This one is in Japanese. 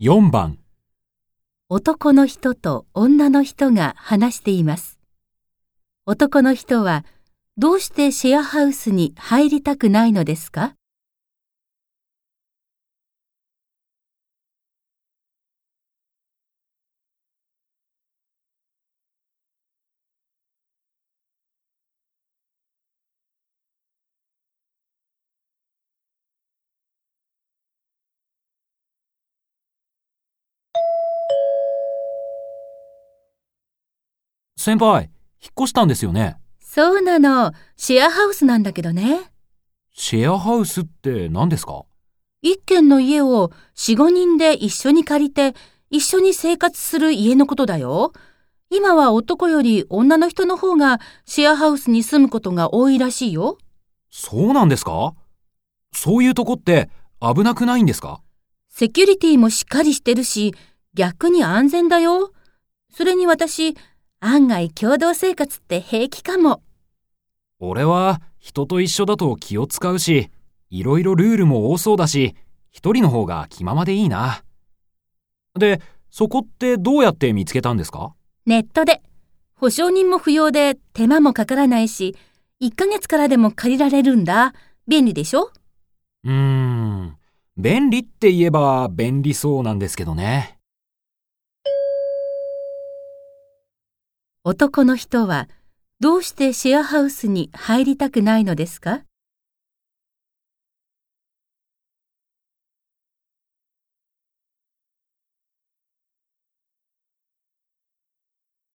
4番、男の人と女の人が話しています。男の人はどうしてシェアハウスに入りたくないのですか？先輩、引っ越したんですよね。そうなの。シェアハウスなんだけどね。シェアハウスって何ですか？一軒の家を四五人で一緒に借りて一緒に生活する家のことだよ。今は男より女の人の方がシェアハウスに住むことが多いらしいよ。そうなんですか？そういうとこって危なくないんですか？セキュリティもしっかりしてるし、逆に安全だよ。それに私、案外共同生活って平気かも。俺は人と一緒だと気を使うし、いろいろルールも多そうだし、一人の方が気ままでいいな。で、そこってどうやって見つけたんですか？ネットで。保証人も不要で手間もかからないし、1ヶ月からでも借りられるんだ。便利でしょ？うーん、便利って言えば便利そうなんですけどね。男の人はどうしてシェアハウスに入りたくないのですか？